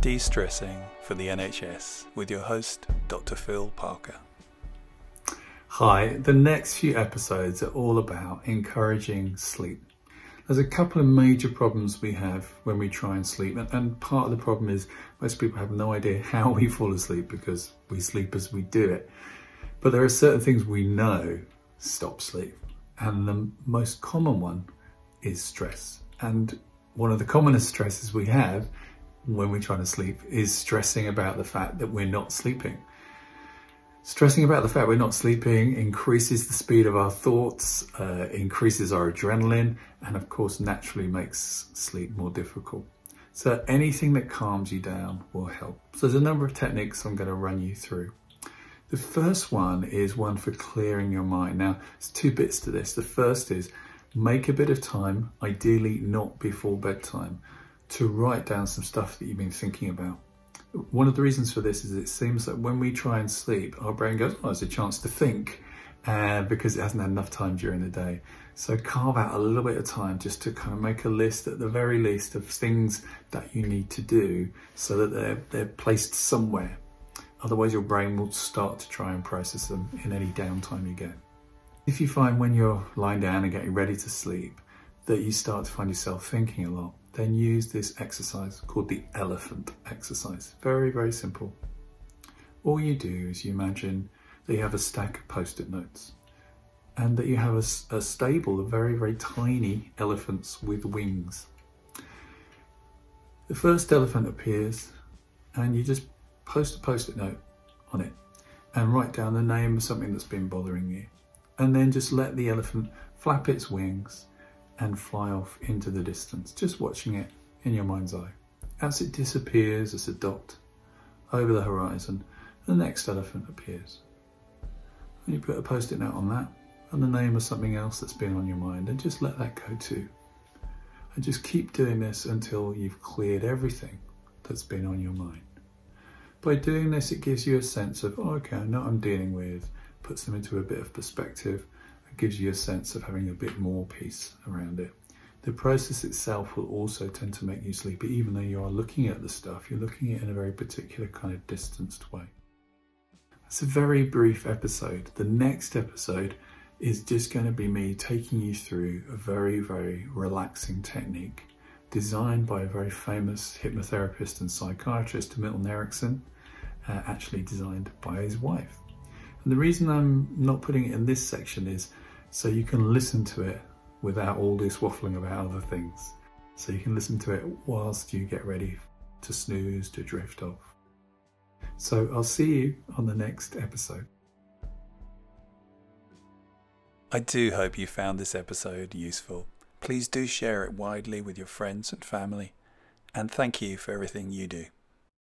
De Stressing for the NHS with your host, Dr. Phil Parker. Hi, the next few episodes are all about encouraging sleep. There's a couple of major problems we have when we try and sleep, and part of the problem is most people have no idea how we fall asleep because we sleep as we do it. But there are certain things we know stop sleep, and the most common one is stress. And one of the commonest stresses we have when we're trying to sleep is stressing about the fact that we're not sleeping. Stressing about the fact we're not sleeping increases the speed of our thoughts, uh, increases our adrenaline, and of course, naturally makes sleep more difficult. So, anything that calms you down will help. So, there's a number of techniques I'm going to run you through. The first one is one for clearing your mind. Now, there's two bits to this. The first is make a bit of time, ideally not before bedtime, to write down some stuff that you've been thinking about. One of the reasons for this is it seems that when we try and sleep, our brain goes, oh, it's a chance to think uh, because it hasn't had enough time during the day. So carve out a little bit of time just to kind of make a list at the very least of things that you need to do so that they're, they're placed somewhere. Otherwise your brain will start to try and process them in any downtime you get. If you find when you're lying down and getting ready to sleep that you start to find yourself thinking a lot, then use this exercise called the elephant exercise. Very, very simple. All you do is you imagine that you have a stack of post it notes and that you have a, a, stable of very, very tiny elephants with wings. The first elephant appears and you just post a post it note on it and write down the name of something that's been bothering you. And then just let the elephant flap its wings and fly off into the distance, just watching it in your mind's eye. As it disappears as a dot over the horizon, the next elephant appears. And you put a post-it note on that and the name of something else that's been on your mind and just let that go too. And just keep doing this until you've cleared everything that's been on your mind. By doing this, it gives you a sense of, oh, okay, I know what I'm dealing with, puts them into a bit of perspective, gives you a sense of having a bit more peace around it. The process itself will also tend to make you sleepy, even though you are looking at the stuff, you're looking at it in a very particular kind of distanced way. It's a very brief episode. The next episode is just going to be me taking you through a very, very relaxing technique designed by a very famous hypnotherapist and psychiatrist, Milton Erickson, uh, actually designed by his wife. And the reason I'm not putting it in this section is so you can listen to it without all this waffling about other things. So you can listen to it whilst you get ready to snooze, to drift off. So I'll see you on the next episode. I do hope you found this episode useful. Please do share it widely with your friends and family. And thank you for everything you do.